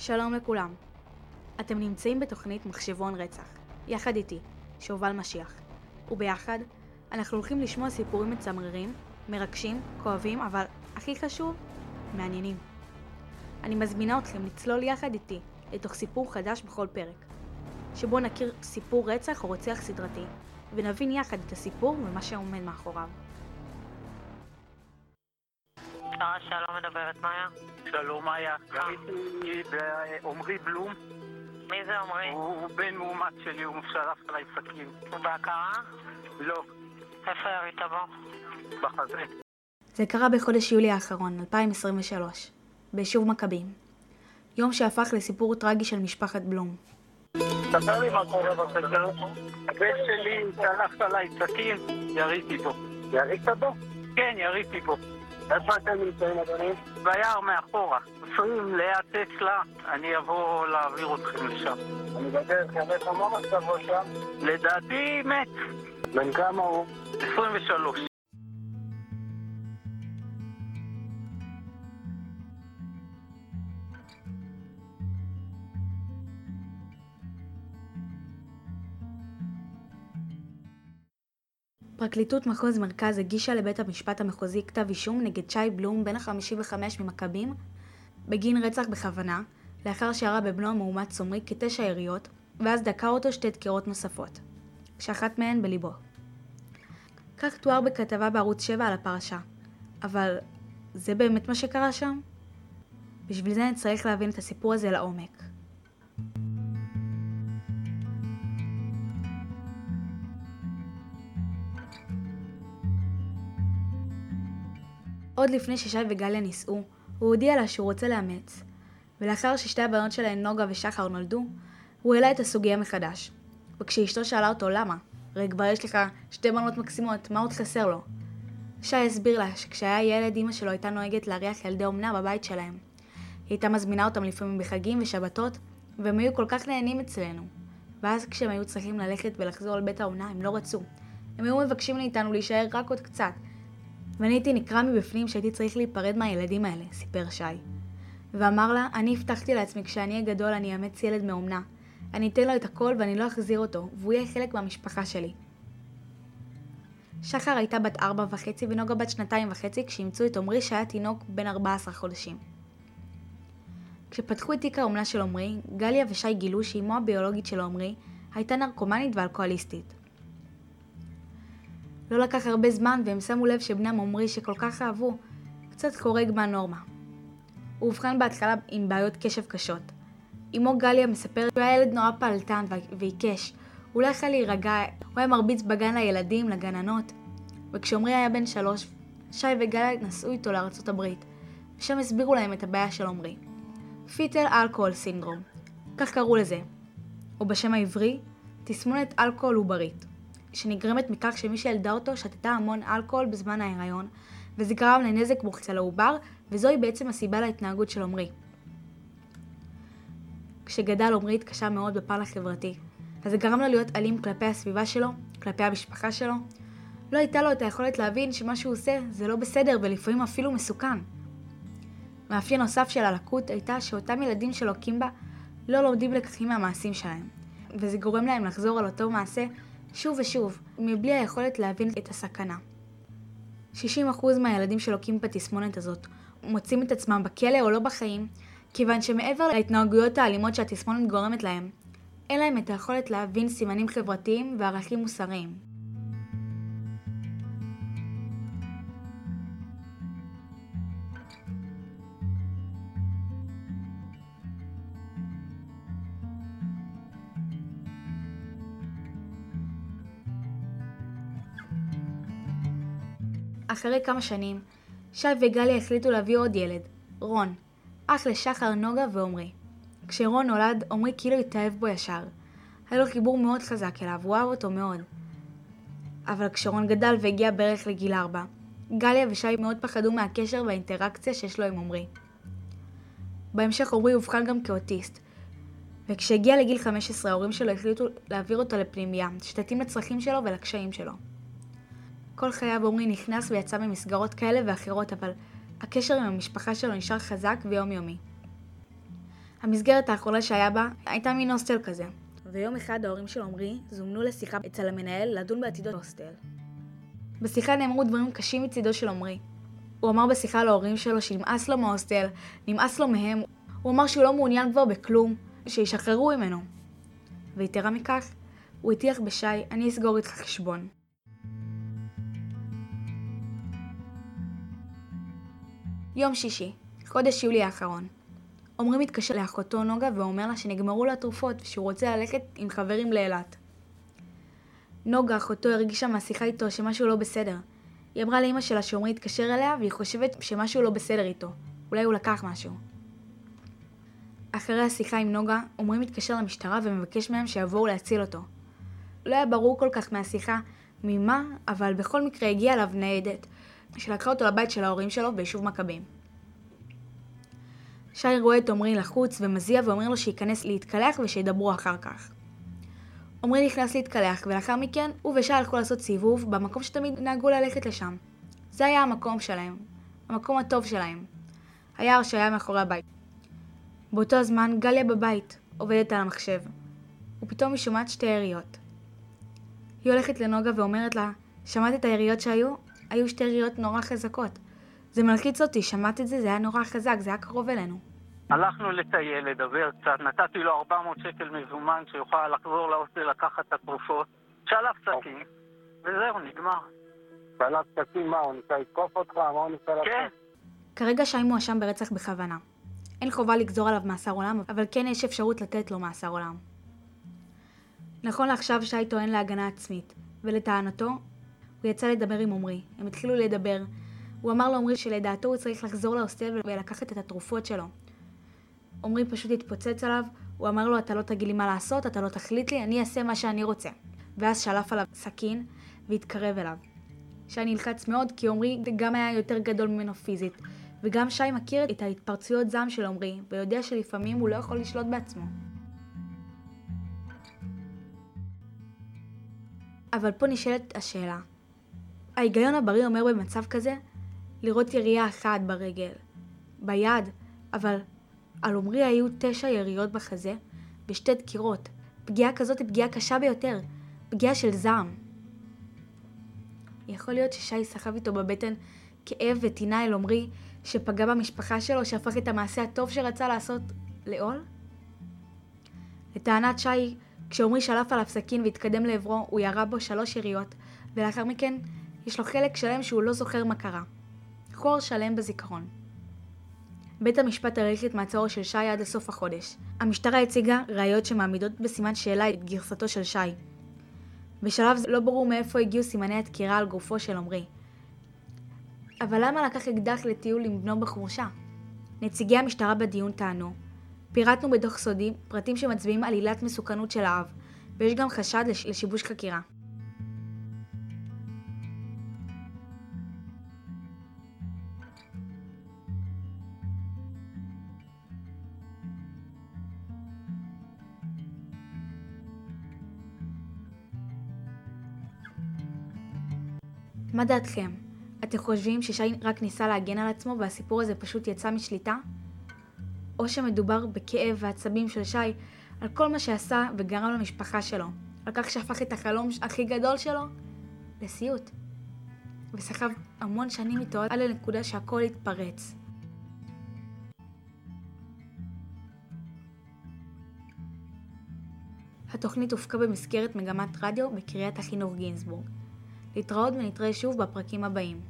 שלום לכולם. אתם נמצאים בתוכנית מחשבון רצח, יחד איתי, שובל משיח. וביחד, אנחנו הולכים לשמוע סיפורים מצמררים, מרגשים, כואבים, אבל הכי חשוב, מעניינים. אני מזמינה אתכם לצלול יחד איתי לתוך סיפור חדש בכל פרק, שבו נכיר סיפור רצח או רוצח סדרתי, ונבין יחד את הסיפור ומה שעומד מאחוריו. שרה שלום מדברת מאיה. שלום מאיה, ראיתי בעמרי בלום, מי זה עמרי? הוא בן מאומץ שלי, הוא שלף עליי סכין. הוא בהכרה? לא, איפה ירית בו? בחזה. זה קרה בחודש יולי האחרון, 2023, ביישוב מכבים. יום שהפך לסיפור טרגי של משפחת בלום. ספר לי מה קורה בחדר. הבן שלי שלף עליי סכין, יריתי בו. ירית בו? כן, יריתי בו. איפה אתם נמצאים, אדוני? ביער מאחורה. עשויים ליד טסלה, אני אבוא להעביר אתכם לשם. אני בדרך, יראת מה מצבו שם? לדעתי מת. בן כמה הוא? 23. פרקליטות מחוז מרכז הגישה לבית המשפט המחוזי כתב אישום נגד שי בלום בן ה-55 ממכבים בגין רצח בכוונה, לאחר שירה בבנו המאומץ סומרי כתשע יריות, ואז דקר אותו שתי דקירות נוספות, כשאחת מהן בליבו. כך תואר בכתבה בערוץ 7 על הפרשה. אבל זה באמת מה שקרה שם? בשביל זה נצטרך להבין את הסיפור הזה לעומק. עוד לפני ששי וגליה נישאו, הוא הודיע לה שהוא רוצה לאמץ, ולאחר ששתי הבנות שלהן נוגה ושחר נולדו, הוא העלה את הסוגיה מחדש. וכשאשתו שאלה אותו למה, הרי כבר יש לך שתי בנות מקסימות, מה עוד חסר לו? שי הסביר לה שכשהיה ילד אמא שלו הייתה נוהגת להריח ילדי אומנה בבית שלהם. היא הייתה מזמינה אותם לפעמים בחגים ושבתות, והם היו כל כך נהנים אצלנו. ואז כשהם היו צריכים ללכת ולחזור לבית האומנה הם לא רצו. הם היו מבקשים מאיתנו להישאר רק עוד קצת, ואני הייתי נקרע מבפנים שהייתי צריך להיפרד מהילדים האלה, סיפר שי. ואמר לה, אני הבטחתי לעצמי כשאני אהיה גדול אני אאמץ ילד מאומנה. אני אתן לו את הכל ואני לא אחזיר אותו, והוא יהיה חלק מהמשפחה שלי. שחר הייתה בת ארבע וחצי ונוגה בת שנתיים וחצי כשאימצו את עמרי שהיה תינוק בן 14 חודשים. כשפתחו את תיק האומנה של עמרי, גליה ושי גילו שאימו הביולוגית של עמרי הייתה נרקומנית ואלכוהוליסטית. לא לקח הרבה זמן והם שמו לב שבנם עמרי שכל כך אהבו, קצת חורג מהנורמה. הוא אובחן בהתחלה עם בעיות קשב קשות. אמו גליה מספרת שהוא היה ילד נורא פעלתן ועיקש. הוא לא יכל להירגע, הוא היה מרביץ בגן לילדים, לגננות. וכשעמרי היה בן שלוש, שי וגליה נסעו איתו לארצות הברית, ושם הסבירו להם את הבעיה של עמרי. פיטל אלכוהול סינדרום, כך קראו לזה, או בשם העברי, תסמונת אלכוהול עוברית. שנגרמת מכך שמי שילדה אותו שתתה המון אלכוהול בזמן ההיריון, וזה גרם לנזק מוחצה לעובר, וזוהי בעצם הסיבה להתנהגות של עמרי. כשגדל עמרי התקשה מאוד בפן החברתי, וזה גרם לו להיות אלים כלפי הסביבה שלו, כלפי המשפחה שלו. לא הייתה לו את היכולת להבין שמה שהוא עושה זה לא בסדר ולפעמים אפילו מסוכן. מאפיין נוסף של הלקות הייתה שאותם ילדים שלוקים בה לא לומדים לקחים מהמעשים שלהם, וזה גורם להם לחזור על אותו מעשה שוב ושוב, מבלי היכולת להבין את הסכנה. 60% מהילדים שלוקים בתסמונת הזאת מוצאים את עצמם בכלא או לא בחיים, כיוון שמעבר להתנהגויות האלימות שהתסמונת גורמת להם, אין להם את היכולת להבין סימנים חברתיים וערכים מוסריים. אחרי כמה שנים, שי וגליה החליטו להביא עוד ילד, רון, אח לשחר, נוגה ועומרי. כשרון נולד, עומרי כאילו התאהב בו ישר. היה לו חיבור מאוד חזק אליו, הוא אהב אותו מאוד. אבל כשרון גדל והגיע בערך לגיל ארבע, גליה ושי מאוד פחדו מהקשר והאינטראקציה שיש לו עם עומרי. בהמשך עומרי אובחן גם כאוטיסט, וכשהגיע לגיל 15 ההורים שלו החליטו להעביר אותו לפנימייה, שתתאים לצרכים שלו ולקשיים שלו. כל חייו עמרי נכנס ויצא ממסגרות כאלה ואחרות, אבל הקשר עם המשפחה שלו נשאר חזק ויומיומי. המסגרת האחרונה שהיה בה הייתה מין הוסטל כזה. ויום אחד ההורים של עמרי זומנו לשיחה אצל המנהל לדון בעתידו בהוסטל. בשיחה נאמרו דברים קשים מצידו של עמרי. הוא אמר בשיחה להורים שלו שנמאס לו מההוסטל, נמאס לו מהם, הוא אמר שהוא לא מעוניין כבר בכלום, שישחררו ממנו. ויתרה מכך, הוא הטיח בשי, אני אסגור איתך חשבון. יום שישי, חודש יולי האחרון. עמרי מתקשר לאחותו נוגה ואומר לה שנגמרו לה התרופות ושהוא רוצה ללכת עם חברים לאילת. נוגה, אחותו, הרגישה מהשיחה איתו שמשהו לא בסדר. היא אמרה לאמא שלה שעמרי התקשר אליה והיא חושבת שמשהו לא בסדר איתו. אולי הוא לקח משהו. אחרי השיחה עם נוגה, עמרי מתקשר למשטרה ומבקש מהם שיבואו להציל אותו. לא היה ברור כל כך מהשיחה ממה, אבל בכל מקרה הגיעה אליו ניידת, שלקחה אותו לבית של ההורים שלו ביישוב מכבים. שי רואה את עמרי לחוץ ומזיע ואומר לו שייכנס להתקלח ושידברו אחר כך. עמרי נכנס להתקלח ולאחר מכן הוא ושי הלכו לעשות סיבוב במקום שתמיד נהגו ללכת לשם. זה היה המקום שלהם, המקום הטוב שלהם. היער שהיה מאחורי הבית. באותו הזמן גליה בבית, עובדת על המחשב. ופתאום היא שומעת שתי יריות. היא הולכת לנוגה ואומרת לה, שמעת את היריות שהיו? היו שתי יריות נורא חזקות. זה מלחיץ אותי, שמעת את זה? זה היה נורא חזק, זה היה קרוב אלינו. הלכנו לטייל, לדבר קצת, נתתי לו 400 שקל מזומן שיוכל לחזור להוסטל לקחת את התרופות, שלף סכין, וזהו, נגמר. שלף סכין, מה, הוא ניסה לתקוף אותך? מה הוא ניסה לעשות? כן, כרגע שי מואשם ברצח בכוונה. אין חובה לגזור עליו מאסר עולם, אבל כן יש אפשרות לתת לו מאסר עולם. נכון לעכשיו שי טוען להגנה עצמית, ולטענתו, הוא יצא לדבר עם עמרי. הם התחילו לדבר. הוא אמר לעמרי שלדעתו הוא צריך לחזור להוסטל ולקחת את התרופות שלו. עמרי פשוט התפוצץ עליו, הוא אמר לו אתה לא תגיד לי מה לעשות, אתה לא תחליט לי, אני אעשה מה שאני רוצה. ואז שלף עליו סכין והתקרב אליו. שי נלחץ מאוד כי עמרי גם היה יותר גדול ממנו פיזית, וגם שי מכיר את ההתפרצויות זעם של עמרי, ויודע שלפעמים הוא לא יכול לשלוט בעצמו. אבל פה נשאלת השאלה, ההיגיון הבריא אומר במצב כזה לראות ירייה אחת ברגל, ביד, אבל על עמרי היו תשע יריות בחזה ושתי דקירות. פגיעה כזאת היא פגיעה קשה ביותר, פגיעה של זעם. יכול להיות ששי סחב איתו בבטן כאב וטינה אל עמרי שפגע במשפחה שלו, שהפך את המעשה הטוב שרצה לעשות לעול? לטענת שי, כשעמרי שלף עליו סכין והתקדם לעברו, הוא ירה בו שלוש יריות, ולאחר מכן יש לו חלק שלם שהוא לא זוכר מה קרה. חור שלם בזיכרון. בית המשפט האריך את מעצרו של שי עד לסוף החודש. המשטרה הציגה ראיות שמעמידות בסימן שאלה את גרסתו של שי. בשלב זה לא ברור מאיפה הגיעו סימני הדקירה על גופו של עמרי. אבל למה לקח אקדח לטיול עם בנו בחורשה? נציגי המשטרה בדיון טענו פירטנו בדוח סודי פרטים שמצביעים על עילת מסוכנות של האב, ויש גם חשד לש... לשיבוש חקירה. מה דעתכם? אתם חושבים ששי רק ניסה להגן על עצמו והסיפור הזה פשוט יצא משליטה? או שמדובר בכאב ועצבים של שי על כל מה שעשה וגרם למשפחה שלו, על כך שהפך את החלום הכי גדול שלו לסיוט. וסחב המון שנים איתו עד לנקודה שהכל התפרץ. התוכנית הופקה במסגרת מגמת רדיו בקריית החינוך גינזבורג. להתראות ונתראה שוב בפרקים הבאים.